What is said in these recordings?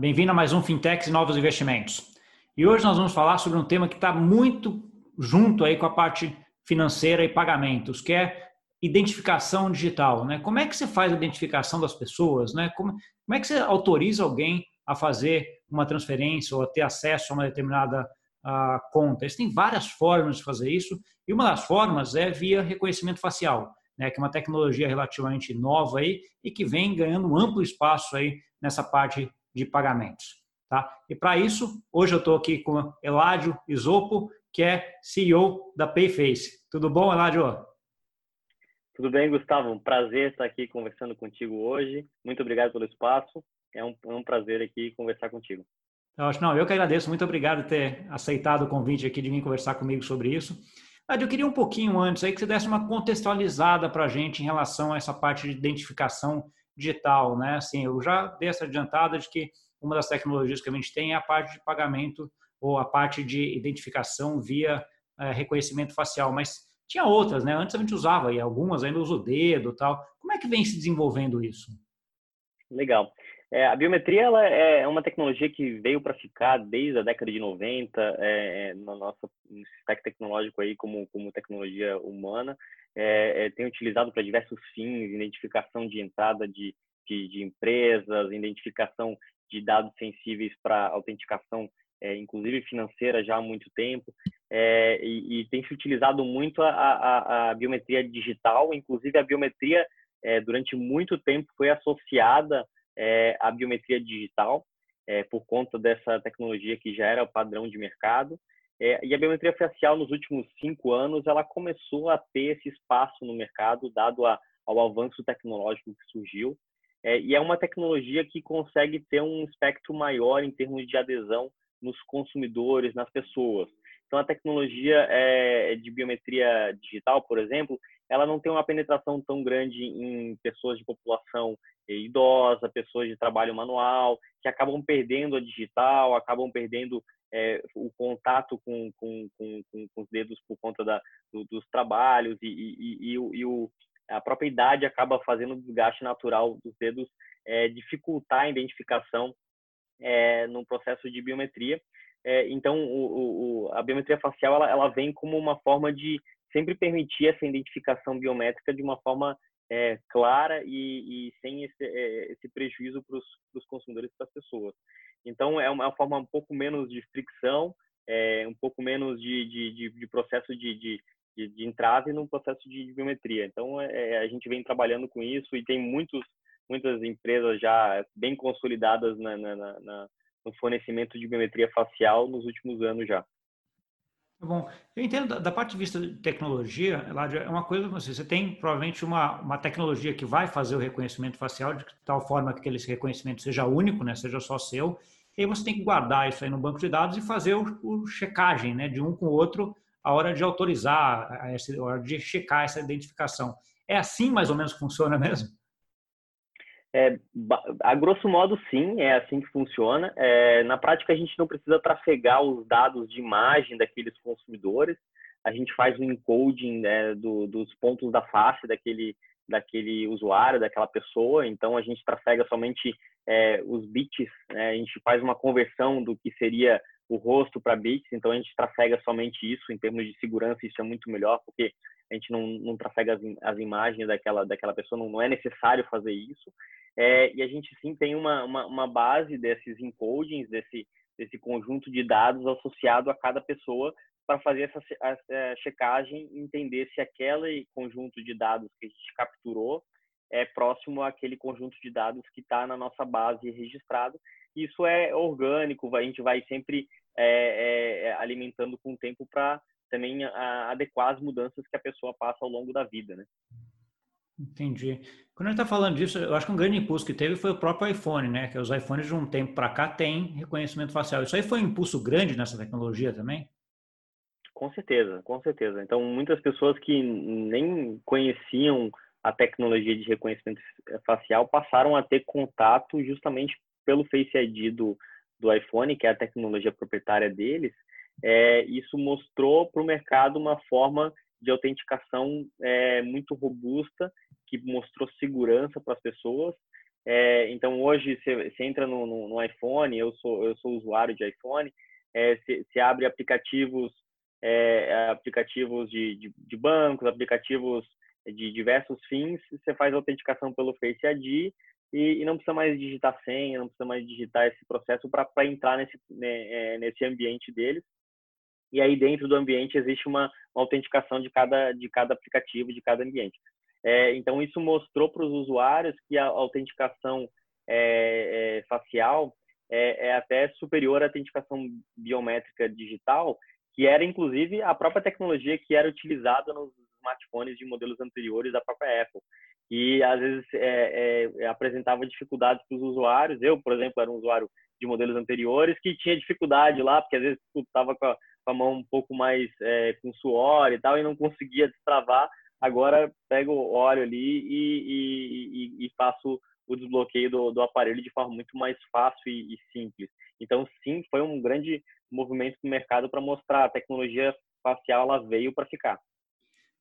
bem-vindo a mais um Fintechs e Novos Investimentos. E hoje nós vamos falar sobre um tema que está muito junto aí com a parte financeira e pagamentos, que é identificação digital. Né? Como é que você faz a identificação das pessoas? Né? Como, como é que você autoriza alguém a fazer uma transferência ou a ter acesso a uma determinada conta? Existem várias formas de fazer isso, e uma das formas é via reconhecimento facial né, que é uma tecnologia relativamente nova aí e que vem ganhando um amplo espaço aí nessa parte de pagamentos. Tá? E para isso, hoje eu estou aqui com Eládio Isopo, que é CEO da Payface. Tudo bom, Eládio? Tudo bem, Gustavo. Um prazer estar aqui conversando contigo hoje. Muito obrigado pelo espaço. É um, é um prazer aqui conversar contigo. Não, eu que agradeço. Muito obrigado por ter aceitado o convite aqui de vir conversar comigo sobre isso. Eu queria um pouquinho antes aí que você desse uma contextualizada para a gente em relação a essa parte de identificação digital, né? Assim, eu já dei essa adiantada de que uma das tecnologias que a gente tem é a parte de pagamento ou a parte de identificação via é, reconhecimento facial, mas tinha outras, né? Antes a gente usava e algumas ainda usa o dedo, tal. Como é que vem se desenvolvendo isso? Legal. É, a biometria ela é uma tecnologia que veio para ficar desde a década de 90 é, é, no nosso stack tecnológico aí como, como tecnologia humana. É, é tem utilizado para diversos fins, identificação de entrada de, de, de empresas, identificação de dados sensíveis para autenticação, é, inclusive financeira, já há muito tempo. E, e, tem se utilizado muito a, a, a, biometria digital, inclusive a biometria durante muito tempo foi associada é, a biometria digital, é, por conta dessa tecnologia que já era o padrão de mercado. É, e a biometria facial, nos últimos cinco anos, ela começou a ter esse espaço no mercado, dado a, ao avanço tecnológico que surgiu. É, e é uma tecnologia que consegue ter um espectro maior em termos de adesão nos consumidores, nas pessoas. Então, a tecnologia é, de biometria digital, por exemplo, ela não tem uma penetração tão grande em pessoas de população idosa, pessoas de trabalho manual, que acabam perdendo a digital, acabam perdendo é, o contato com, com, com, com, os dedos por conta da, do, dos trabalhos e, e, e, e, o, a própria idade acaba fazendo o desgaste natural dos dedos é, dificultar a identificação é, no processo de biometria. É, então, o, o, a biometria facial ela, ela vem como uma forma de sempre permitir essa identificação biométrica de uma forma é, clara e, e sem esse, é, esse prejuízo para os consumidores e para as pessoas. Então, é uma, uma, forma um pouco menos de fricção, é, um pouco menos de, de, de, de processo de, de, entrave no processo de biometria. Então, é, a gente vem trabalhando com isso e tem muitos, muitas empresas já bem consolidadas na, na, na, no fornecimento de biometria facial nos últimos anos já. Tá bom, eu entendo da, parte de vista de tecnologia, Eladio, é uma coisa você, você tem provavelmente uma, uma tecnologia que vai fazer o reconhecimento facial de tal forma que aquele reconhecimento seja único, né, seja só seu, e aí você tem que guardar isso aí no banco de dados e fazer o, o checagem né, de um com o outro a hora de autorizar, a, a hora de checar essa identificação. É assim mais ou menos que funciona mesmo? É, a grosso modo, sim, é assim que funciona. É, na prática, a gente não precisa trafegar os dados de imagem daqueles consumidores. A gente faz o um encoding né, do, dos pontos da face daquele, daquele usuário, daquela pessoa. Então, a gente trafega somente é, os bits. Né? A gente faz uma conversão do que seria o rosto para bits. Então, a gente trafega somente isso. Em termos de segurança, isso é muito melhor, porque a gente não, não trafega as, as imagens daquela, daquela pessoa. Não, não é necessário fazer isso. É, e a gente sim tem uma, uma, uma, base desses encodings, desse, desse conjunto de dados associado a cada pessoa para fazer essa, essa checagem e entender se aquele conjunto de dados que a gente capturou é próximo àquele conjunto de dados que está na nossa base registrado. Isso é orgânico, a gente vai sempre é, é, alimentando com o tempo para também a, adequar as mudanças que a pessoa passa ao longo da vida, né? Entendi. Quando a gente está falando disso, eu acho que um grande impulso que teve foi o próprio iPhone, né? Que os iPhones de um tempo para cá têm reconhecimento facial. Isso aí foi um impulso grande nessa tecnologia também? Com certeza, com certeza. Então, muitas pessoas que nem conheciam a tecnologia de reconhecimento facial passaram a ter contato justamente pelo Face ID do, do iPhone, que é a tecnologia proprietária deles. É, isso mostrou para o mercado uma forma de autenticação é, muito robusta que mostrou segurança para as pessoas É, então hoje você, entra no, no, no, iPhone, eu sou eu sou usuário de iPhone, é, você, você abre aplicativos é, aplicativos de, de, de, bancos, aplicativos de diversos fins, você faz autenticação pelo Face ID e, e, não precisa mais digitar senha, não precisa mais digitar esse processo para entrar nesse, né, é, nesse ambiente deles. E aí dentro do ambiente existe uma, uma autenticação de cada, de cada aplicativo, de cada ambiente. É, então isso mostrou para os usuários que a autenticação é, é, facial é, é, até superior à autenticação biométrica digital, que era inclusive a própria tecnologia que era utilizada nos smartphones de modelos anteriores da própria Apple e às vezes é, é, apresentava dificuldades para os usuários. Eu, por exemplo, era um usuário de modelos anteriores que tinha dificuldade lá, porque às vezes estava com, com, a mão um pouco mais é, com suor e tal e não conseguia destravar. Agora pego o óleo ali e, e, e, e faço o desbloqueio do, do, aparelho de forma muito mais fácil e, simples. Então, sim, foi um grande movimento do mercado para mostrar a tecnologia facial ela veio para ficar.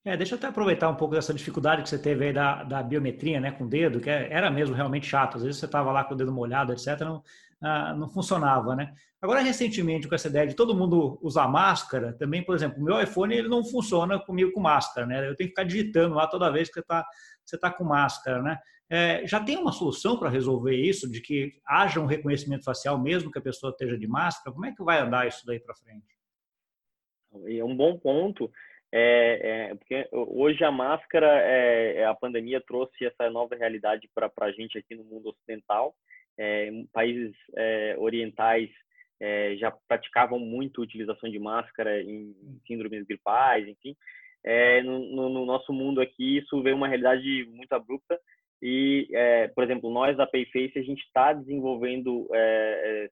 É, deixa eu até aproveitar um pouco dessa dificuldade que você teve aí da, da biometria, né, com o dedo, que é, era mesmo realmente chato. Às vezes você estava lá com o dedo molhado, etc., não, ah, não funcionava, né? Agora, recentemente, com essa ideia de todo mundo usar máscara, também, por exemplo, o meu iPhone ele não funciona comigo com máscara, né? Eu tenho que ficar digitando lá toda vez que você está você tá com máscara, né? É, já tem uma solução para resolver isso, de que haja um reconhecimento facial mesmo que a pessoa esteja de máscara? Como é que vai andar isso daí para frente? É um bom ponto. É, é, porque hoje a máscara, é, é, a pandemia trouxe essa nova realidade para a gente aqui no mundo ocidental. É, países é, orientais já praticavam muito a utilização de máscara em síndromes gripais, enfim. No, no, nosso mundo aqui, isso veio uma realidade muito abrupta e, por exemplo, nós da Payface, a gente está desenvolvendo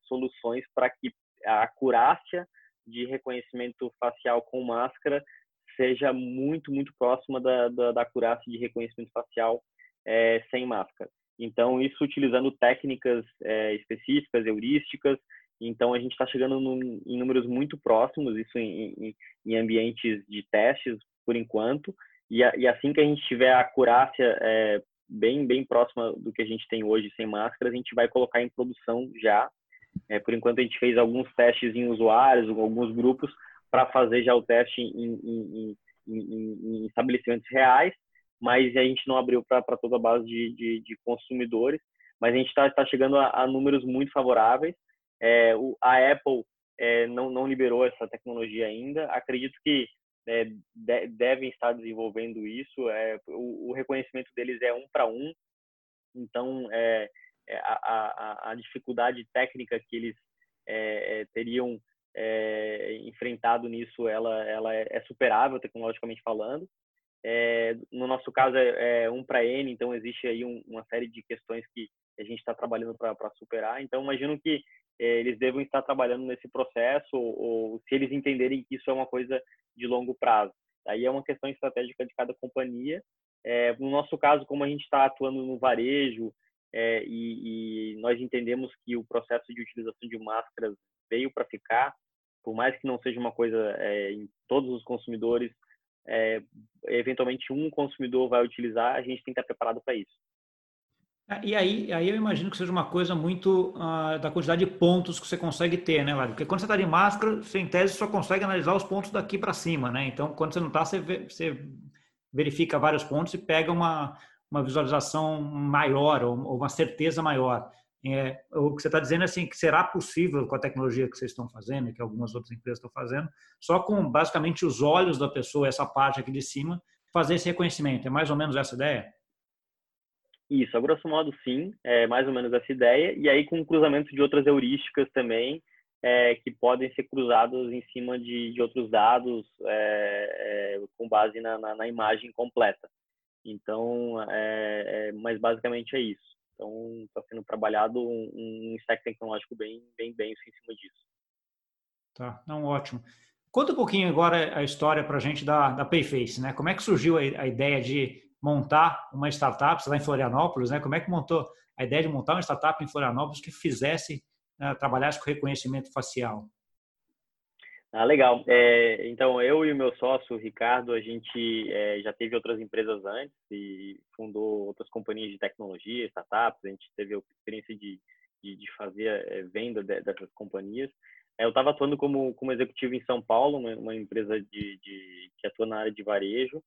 soluções para que a acurácia de reconhecimento facial com máscara seja muito, muito próxima da, da, da acurácia de reconhecimento facial é, sem máscara. Então, isso utilizando técnicas é, específicas, heurísticas. Então, a gente está chegando em números muito próximos, isso em, em, em, ambientes de testes, por enquanto. E, a, e, assim que a gente tiver a acurácia é, bem, bem próxima do que a gente tem hoje sem máscara, a gente vai colocar em produção já. É, por enquanto, a gente fez alguns testes em usuários, alguns grupos, para fazer já o teste em, em, em, em, estabelecimentos reais, mas a gente não abriu para toda a base de, de, de, consumidores. Mas a gente está tá chegando a, a, números muito favoráveis. É, o, a Apple é, não, não liberou essa tecnologia ainda. Acredito que é, de, devem estar desenvolvendo isso. É, o, o, reconhecimento deles é um para um. Então, é, é a, a, a, dificuldade técnica que eles é, teriam é, enfrentado nisso, ela, ela é, é superável tecnologicamente falando. É, no nosso caso é, é um para N, então existe aí um, uma série de questões que a gente está trabalhando para superar. Então imagino que é, eles devam estar trabalhando nesse processo ou, ou, se eles entenderem que isso é uma coisa de longo prazo. Aí é uma questão estratégica de cada companhia. No nosso caso, como a gente está atuando no varejo é, e, e, nós entendemos que o processo de utilização de máscaras veio para ficar, por mais que não seja uma coisa é, em todos os consumidores, é, eventualmente um consumidor vai utilizar, a gente tem que estar preparado para isso. É, e aí, aí eu imagino que seja uma coisa muito uh, da quantidade de pontos que você consegue ter, né, Lário? Porque quando você está de máscara, você em tese só consegue analisar os pontos daqui para cima, né? Então, quando você não está, você, você, verifica vários pontos e pega uma, uma visualização maior ou, ou uma certeza maior. É, o que você está dizendo é assim, que será possível com a tecnologia que vocês estão fazendo, que algumas outras empresas estão fazendo, só com basicamente os olhos da pessoa, essa parte aqui de cima, fazer esse reconhecimento. É mais ou menos essa ideia? Isso, a grosso modo sim, é mais ou menos essa ideia, e aí com cruzamento de outras heurísticas também, é, que podem ser cruzadas em cima de, de outros dados é, é com base na, na, na, imagem completa. Então, é, é, mas basicamente é isso. Então, está sendo trabalhado um, um stack tecnológico bem, bem denso em cima disso. Tá, não, ótimo. Conta um pouquinho agora a história para a gente da, da Payface, né? Como é que surgiu a, a, ideia de montar uma startup, você lá em Florianópolis, né? Como é que montou a ideia de montar uma startup em Florianópolis que fizesse, né, trabalhasse com reconhecimento facial? Ah, legal. É, então, eu e o meu sócio, o Ricardo, a gente é, já teve outras empresas antes e fundou outras companhias de tecnologia, startups. A gente teve a experiência de, de, de fazer é, venda de, dessas companhias. É, eu estava atuando como, como executivo em São Paulo, uma, uma empresa de, de, que atua na área de varejo.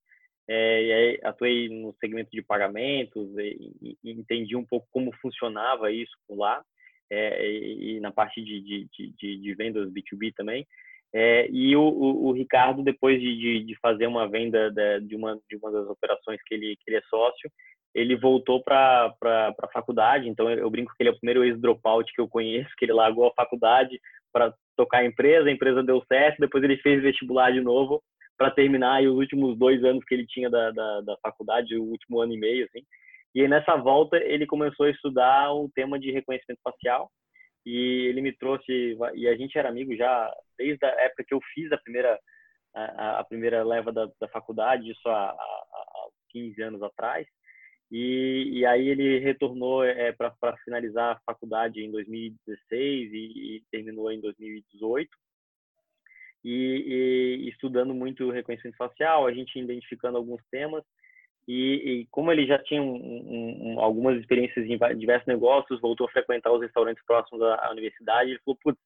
É, e atuei no segmento de pagamentos e, e, entendi um pouco como funcionava isso lá. É, e, e, na parte de, de vendas B2B também. É, e o, o, o, Ricardo, depois de, de, de, fazer uma venda de, de, uma, de uma das operações que ele, que ele é sócio, ele voltou para a faculdade. Então, eu brinco que ele é o primeiro ex-dropout que eu conheço, que ele largou a faculdade para tocar a empresa, a empresa deu certo, depois ele fez vestibular de novo para terminar os últimos dois anos que ele tinha da, da, da faculdade, o último ano e meio, assim. E aí, nessa volta, ele começou a estudar o tema de reconhecimento facial e ele me trouxe e a gente era amigo já desde a época que eu fiz a primeira a, a primeira leva da, da, faculdade isso há, há 15 anos atrás. E, e aí ele retornou é, para finalizar a faculdade em 2016 e, e terminou em 2018 e, e, estudando muito reconhecimento facial a gente identificando alguns temas e, e, como ele já tinha um, um, algumas experiências em diversos negócios, voltou a frequentar os restaurantes próximos à universidade. Ele falou: Putz,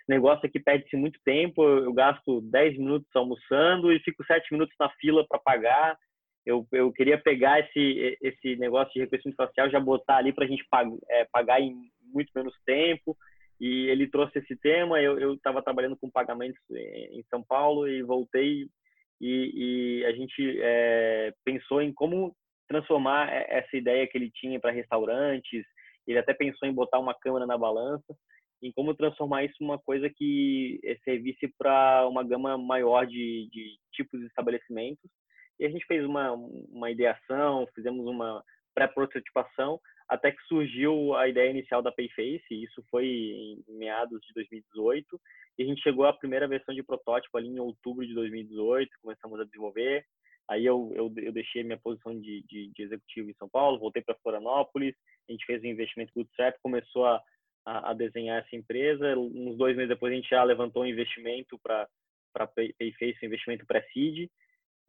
esse negócio aqui perde-se muito tempo. Eu gasto 10 minutos almoçando e fico 7 minutos na fila para pagar. Eu, eu queria pegar esse, esse negócio de reconhecimento facial já botar ali para a gente pagar, é, pagar em muito menos tempo. E ele trouxe esse tema. Eu estava trabalhando com pagamentos em São Paulo e voltei e, e a gente é, pensou em como transformar essa ideia que ele tinha para restaurantes. Ele até pensou em botar uma câmera na balança, em como transformar isso uma coisa que eh, servisse para uma gama maior de, de tipos de estabelecimentos. E a gente fez uma, uma ideação, fizemos uma pré-prototipação, até que surgiu a ideia inicial da Payface, isso foi em meados de 2018, e a gente chegou à primeira versão de protótipo ali em outubro de 2018, começamos a desenvolver. Aí eu, eu, eu deixei minha posição de, de, de executivo em São Paulo, voltei para Florianópolis, a gente fez um investimento bootstrap, começou a, a, a, desenhar essa empresa. Uns dois meses depois a gente já levantou um investimento para para Payface, um investimento pré-seed,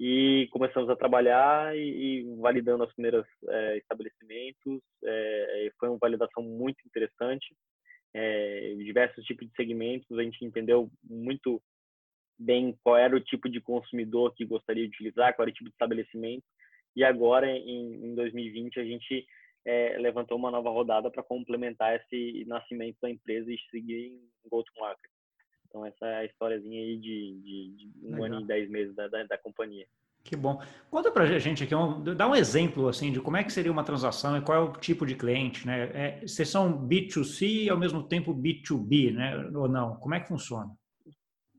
e começamos a trabalhar e, e validando os primeiros é, estabelecimentos. É, foi uma validação muito interessante é, diversos tipos de segmentos, a gente entendeu muito bem qual era o tipo de consumidor que gostaria de utilizar, qual era o tipo de estabelecimento. E agora, em, em 2020, a gente é, levantou uma nova rodada para complementar esse nascimento da empresa e seguir em go-to-market. Então, essa é a historiazinha aí de, de, de um Legal. ano e dez meses da, da, da companhia. Que bom. Conta para a gente aqui, um, dá um exemplo assim de como é que seria uma transação e qual é o tipo de cliente, né? É, vocês são B2C e ao mesmo tempo B2B, né? Ou não? Como é que funciona?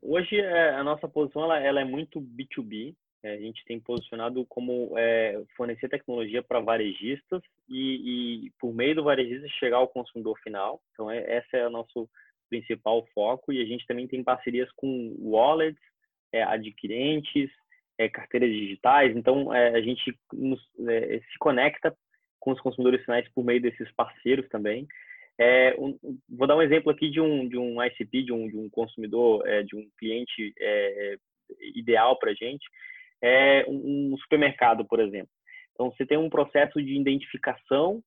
Hoje é, a nossa posição ela, ela é muito B2B. É, a gente tem posicionado como é, fornecer tecnologia para varejistas e, e, por meio do varejista chegar ao consumidor final. Então é, essa é o nosso principal foco e a gente também tem parcerias com wallets, é, adquirentes é, carteiras digitais. Então, é, a gente nos, é, se conecta com os consumidores finais por meio desses parceiros também. É, um, vou dar um exemplo aqui de um, de um ICP, de um, de um consumidor, é, de um cliente ideal para a gente. É um, supermercado, por exemplo. Então, você tem um processo de identificação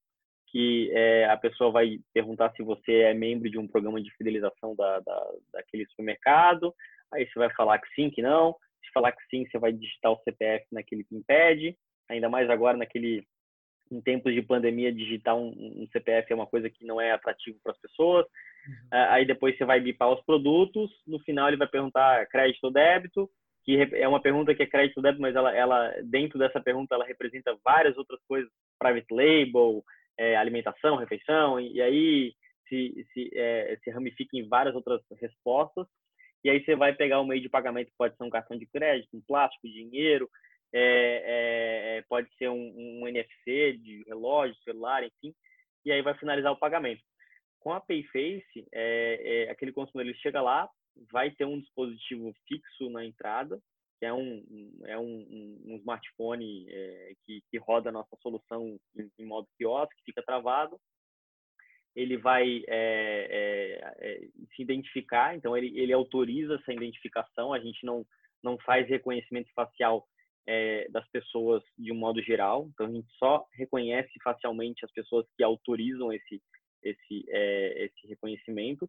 que é, a pessoa vai perguntar se você é membro de um programa de fidelização da, da, daquele supermercado, aí você vai falar que sim, que não, se falar que sim, você vai digitar o CPF naquele que impede, ainda mais agora naquele em tempos de pandemia, digitar um, um CPF é uma coisa que não é atrativo para as pessoas. Uhum. Aí depois você vai bipar os produtos, no final ele vai perguntar crédito ou débito, que é uma pergunta que é crédito ou débito, mas ela, ela dentro dessa pergunta ela representa várias outras coisas, private label, é, alimentação, refeição, e, e aí se, se, é, se ramifica em várias outras respostas. E aí você vai pegar o meio de pagamento, pode ser um cartão de crédito, um plástico, dinheiro, é, é, é pode ser um, um, NFC de relógio, celular, enfim, e aí vai finalizar o pagamento. Com a Payface, é, aquele consumidor ele chega lá, vai ter um dispositivo fixo na entrada, que é um, é um, um smartphone é, que, que roda a nossa solução em, em modo quiosque, fica travado, ele vai é, é, se identificar, então ele, ele autoriza essa identificação, a gente não, não faz reconhecimento facial das pessoas de um modo geral, então a gente só reconhece facialmente as pessoas que autorizam esse, esse, esse reconhecimento.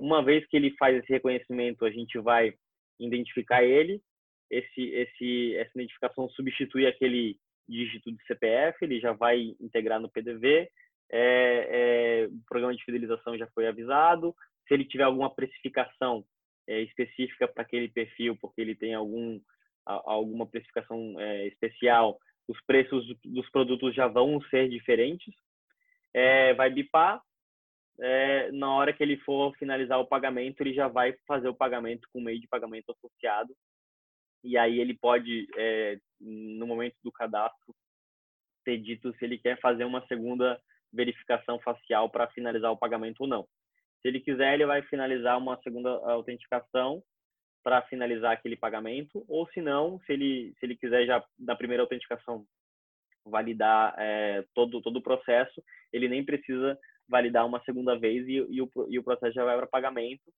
Uma vez que ele faz esse reconhecimento, a gente vai identificar ele, esse, esse, essa identificação substitui aquele dígito de CPF, ele já vai integrar no PDV, é, é, o programa de fidelização já foi avisado. Se ele tiver alguma precificação é, específica para aquele perfil, porque ele tem algum, a, alguma precificação é, especial, os preços dos produtos já vão ser diferentes. É, vai bipar. É, na hora que ele for finalizar o pagamento, ele já vai fazer o pagamento com o meio de pagamento associado. E aí ele pode, no momento do cadastro, ter dito se ele quer fazer uma segunda verificação facial para finalizar o pagamento ou não. Se ele quiser, ele vai finalizar uma segunda autenticação para finalizar aquele pagamento, ou se não, se ele, se ele quiser já na primeira autenticação validar é, todo, todo o processo, ele nem precisa validar uma segunda vez e, e, o, e o processo já vai para pagamento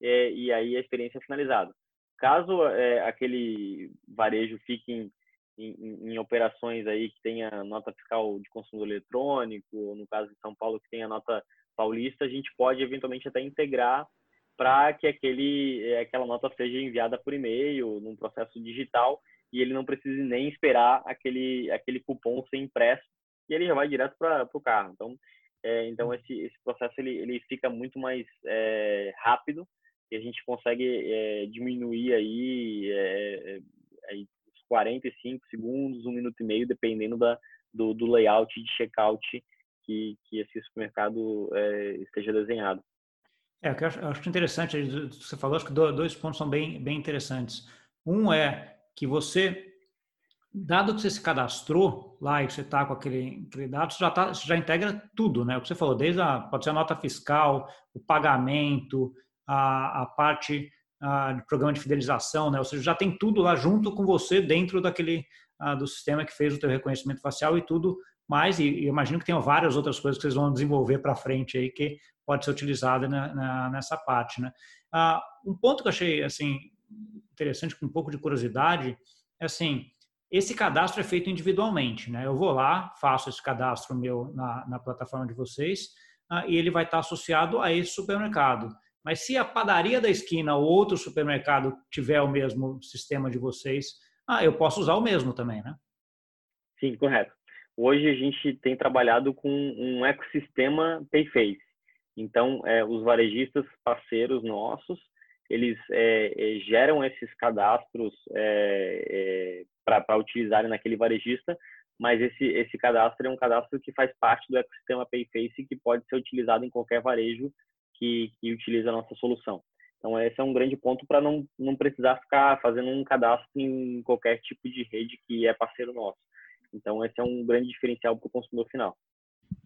é, e aí a experiência é finalizada. Caso é, aquele varejo fique em, em, em, operações aí que tenha nota fiscal de consumo eletrônico, ou no caso de São Paulo que tenha nota paulista, a gente pode eventualmente até integrar para que aquele, eh, aquela nota seja enviada por e-mail, num processo digital, e ele não precise nem esperar aquele, aquele cupom ser impresso, e ele já vai direto para o carro. Então, é, então esse, esse processo ele, ele fica muito mais é, rápido e a gente consegue é, diminuir aí, aí 45 segundos, um minuto e meio, dependendo da, do, do layout de checkout que, que esse supermercado é, esteja desenhado. É, eu acho, eu acho interessante, você falou, acho que dois pontos são bem, bem interessantes. Um é que você, dado que você se cadastrou lá e que você está com aquele, aquele dado, você já, tá, você já integra tudo, né? O que você falou, desde a, pode ser a nota fiscal, o pagamento, a, a parte ah, de programa de fidelização, né? Ou seja, já tem tudo lá junto com você dentro daquele ah, do sistema que fez o teu reconhecimento facial e tudo mais. E, e imagino que tenham várias outras coisas que vocês vão desenvolver para frente aí que pode ser utilizada na, na, nessa parte, né? Ah, um ponto que eu achei assim interessante, com um pouco de curiosidade, é assim. Esse cadastro é feito individualmente, né? Eu vou lá, faço esse cadastro meu na, na plataforma de vocês ah, e ele vai estar associado a esse supermercado. Mas se a padaria da esquina ou outro supermercado tiver o mesmo sistema de vocês, ah, eu posso usar o mesmo também, né? Sim, correto. Hoje a gente tem trabalhado com um ecossistema Payface. Então, é, os varejistas parceiros nossos, eles é, é, geram esses cadastros é, é, para utilizarem naquele varejista, mas esse, esse cadastro é um cadastro que faz parte do ecossistema Payface que pode ser utilizado em qualquer varejo que, que utiliza a nossa solução. Então, esse é um grande ponto para não, não precisar ficar fazendo um cadastro em qualquer tipo de rede que é parceiro nosso. Então, esse é um grande diferencial para o consumidor final.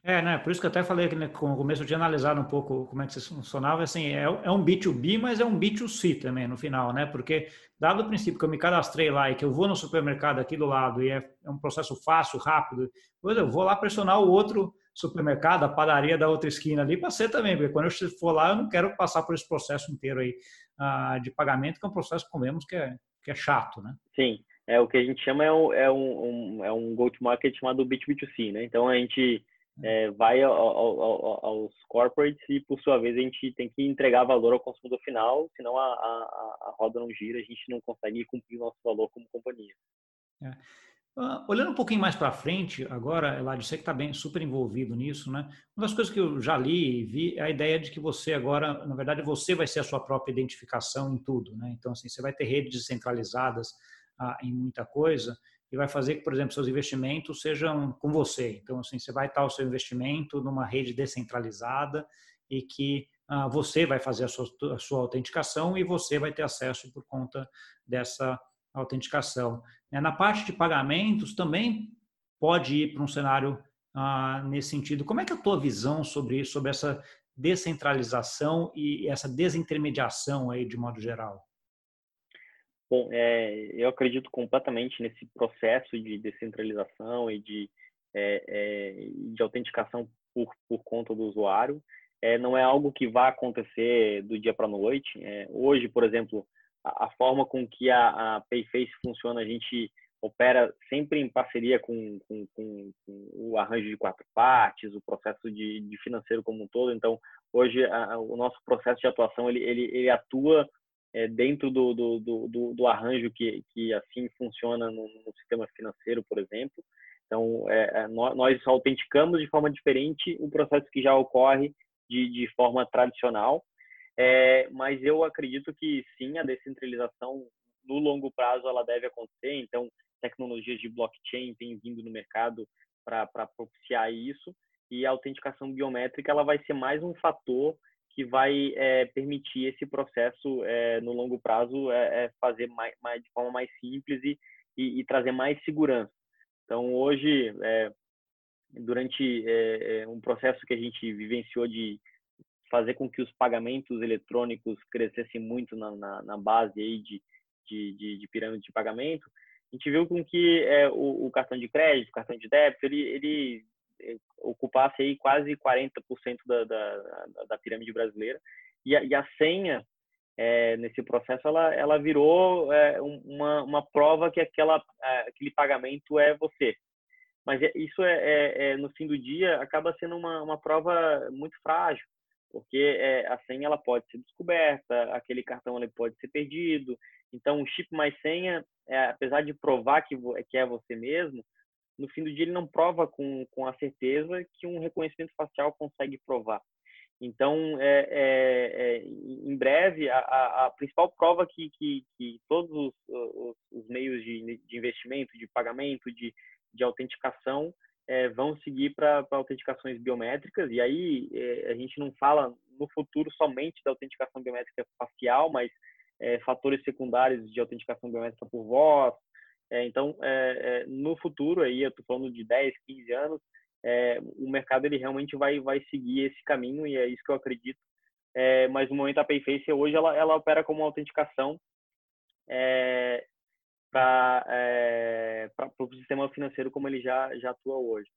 É, né? Por isso que eu até falei que né, no começo de analisar um pouco como é que isso funcionava, assim, é, é um B2B, mas é um B2C também no final, né? Porque dado o princípio que eu me cadastrei lá e que eu vou no supermercado aqui do lado e é, é um processo fácil, rápido, eu vou lá pressionar o outro supermercado, a padaria da outra esquina ali, para ser também, porque quando eu for lá, eu não quero passar por esse processo inteiro aí uh, de pagamento, que é um processo, comemos, que é, que é chato, né? Sim, é o que a gente chama é um, é um, é um go-to-market chamado B2B2C, né? Então, a gente é, vai ao, ao, aos corporates e, por sua vez, a gente tem que entregar valor ao consumidor final, senão a, a, a roda não gira, a gente não consegue cumprir o nosso valor como companhia. É. Uh, olhando um pouquinho mais para frente, agora, Eladio, você que está bem super envolvido nisso, né? Uma das coisas que eu já li e vi é a ideia de que você agora, na verdade, você vai ser a sua própria identificação em tudo, né? Então, assim, você vai ter redes descentralizadas uh, em muita coisa e vai fazer que, por exemplo, seus investimentos sejam com você. Então, assim, você vai estar o seu investimento numa rede descentralizada e que uh, você vai fazer a sua, a sua autenticação e você vai ter acesso por conta dessa autenticação. É, na parte de pagamentos, também pode ir para um cenário ah, nesse sentido. Como é que é a tua visão sobre isso, sobre essa descentralização e essa desintermediação aí de modo geral? Bom, é, eu acredito completamente nesse processo de descentralização e de, é, é, de autenticação por, por conta do usuário. É, não é algo que vai acontecer do dia para a noite. É, hoje, por exemplo, a, forma com que a, a Payface funciona, a gente opera sempre em parceria com, com, com, com, o arranjo de quatro partes, o processo de, de financeiro como um todo. Então, hoje, a, o nosso processo de atuação, ele, ele, ele atua é, dentro do, do, do, do, arranjo que, que assim funciona no, no sistema financeiro, por exemplo. Então, é, é nós, nós autenticamos de forma diferente o processo que já ocorre de, de forma tradicional. É, mas eu acredito que sim, a descentralização no longo prazo ela deve acontecer. Então, tecnologias de blockchain têm vindo no mercado para propiciar isso e a autenticação biométrica ela vai ser mais um fator que vai é, permitir esse processo é, no longo prazo é, é fazer mais, mais, de forma mais simples e, e, e trazer mais segurança. Então hoje é, durante é, um processo que a gente vivenciou de fazer com que os pagamentos eletrônicos crescessem muito na, na, na base aí de, de, de, de pirâmide de pagamento, a gente viu com que é, o, o, cartão de crédito, o cartão de débito, ele, ele é, ocupasse aí quase 40% da, da, da, pirâmide brasileira. E a, e a senha, é, nesse processo, ela, ela virou é, uma, uma prova que aquela, é, aquele pagamento é você. Mas é, isso, é, no fim do dia, acaba sendo uma, uma prova muito frágil porque é, a senha ela pode ser descoberta, aquele cartão ele pode ser perdido. Então, o chip mais senha, é, apesar de provar que, que é você mesmo, no fim do dia ele não prova com, com a certeza que um reconhecimento facial consegue provar. Então, é, é, é em breve, a, a, a, principal prova que, que, que todos os, os, os meios de, de, investimento, de pagamento, de, de autenticação é, vão seguir para autenticações biométricas, e aí é, a gente não fala no futuro somente da autenticação biométrica facial, mas é, fatores secundários de autenticação biométrica por voz. É, então, é, é, no futuro, aí eu estou falando de 10, 15 anos, o mercado ele realmente vai, vai seguir esse caminho, e é isso que eu acredito. mas no momento a Payface hoje ela, ela opera como autenticação para é, o sistema financeiro como ele já, já atua hoje.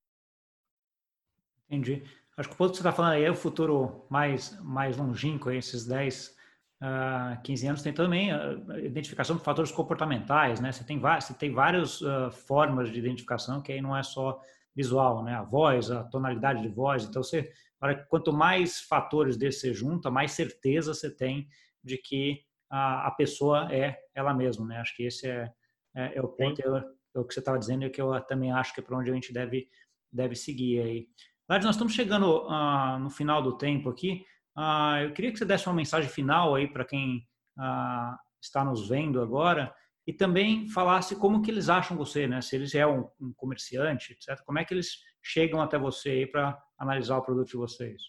Entendi. Acho que o ponto que você está falando aí é o futuro mais, mais longínquo, esses 10, uh, 15 anos, tem também a identificação de fatores comportamentais, né? Você tem, você tem várias uh, formas de identificação que aí não é só visual, né? A voz, a tonalidade de voz. Então, você, quanto mais fatores desses você junta, mais certeza você tem de que a, a pessoa é ela mesma, né? Acho que esse é, é, é o ponto, é, é, o que você estava dizendo e que eu também acho que é para onde a gente deve, deve seguir aí. Lade, nós estamos chegando uh, no final do tempo aqui. Uh, eu queria que você desse uma mensagem final aí para quem uh, está nos vendo agora e também falasse como que eles acham você, né? Se eles é um, um comerciante, etc. Como é que eles chegam até você aí para analisar o produto de vocês?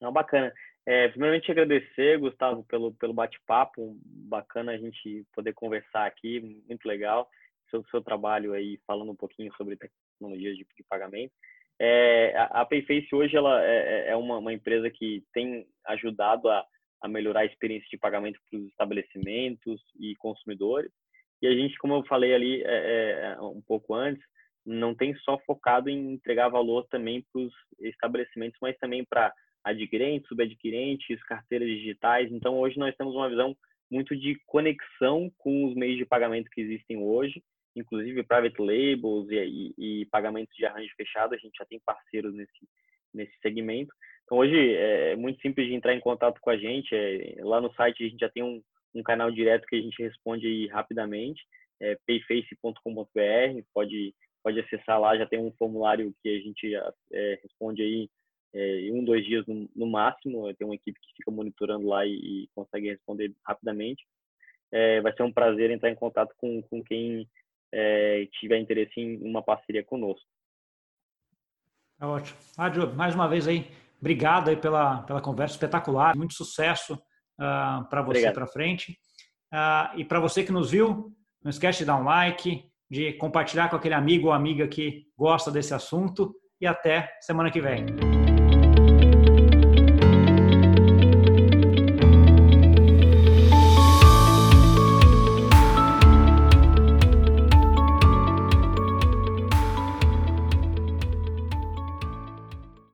Não, bacana. É, primeiramente, agradecer, Gustavo, pelo, pelo bate-papo. Bacana a gente poder conversar aqui, muito legal. Seu, seu trabalho aí, falando um pouquinho sobre tecnologias de, de pagamento. É, a, a Payface hoje ela é, é, é uma, uma, empresa que tem ajudado a, a melhorar a experiência de pagamento para os estabelecimentos e consumidores. E a gente, como eu falei ali é, é, um pouco antes, não tem só focado em entregar valor também para os estabelecimentos, mas também para adquirentes, subadquirentes, carteiras digitais. Então, hoje nós temos uma visão muito de conexão com os meios de pagamento que existem hoje, inclusive private labels e, e, e pagamentos de arranjo fechado. A gente já tem parceiros nesse, nesse segmento. Então, hoje é muito simples de entrar em contato com a gente. É, lá no site a gente já tem um, um canal direto que a gente responde rapidamente, é payface.com.br. Pode, pode acessar lá, já tem um formulário que a gente é, responde aí é, um, dois dias no, no, máximo. Tem uma equipe que fica monitorando lá e, e consegue responder rapidamente. É, vai ser um prazer entrar em contato com, com quem é, tiver interesse em uma parceria conosco. É ótimo. Ah, Diogo, mais uma vez aí, obrigado aí pela, pela conversa espetacular. Muito sucesso uh, para você para frente. Uh, e para você que nos viu, não esquece de dar um like, de compartilhar com aquele amigo ou amiga que gosta desse assunto e até semana que vem.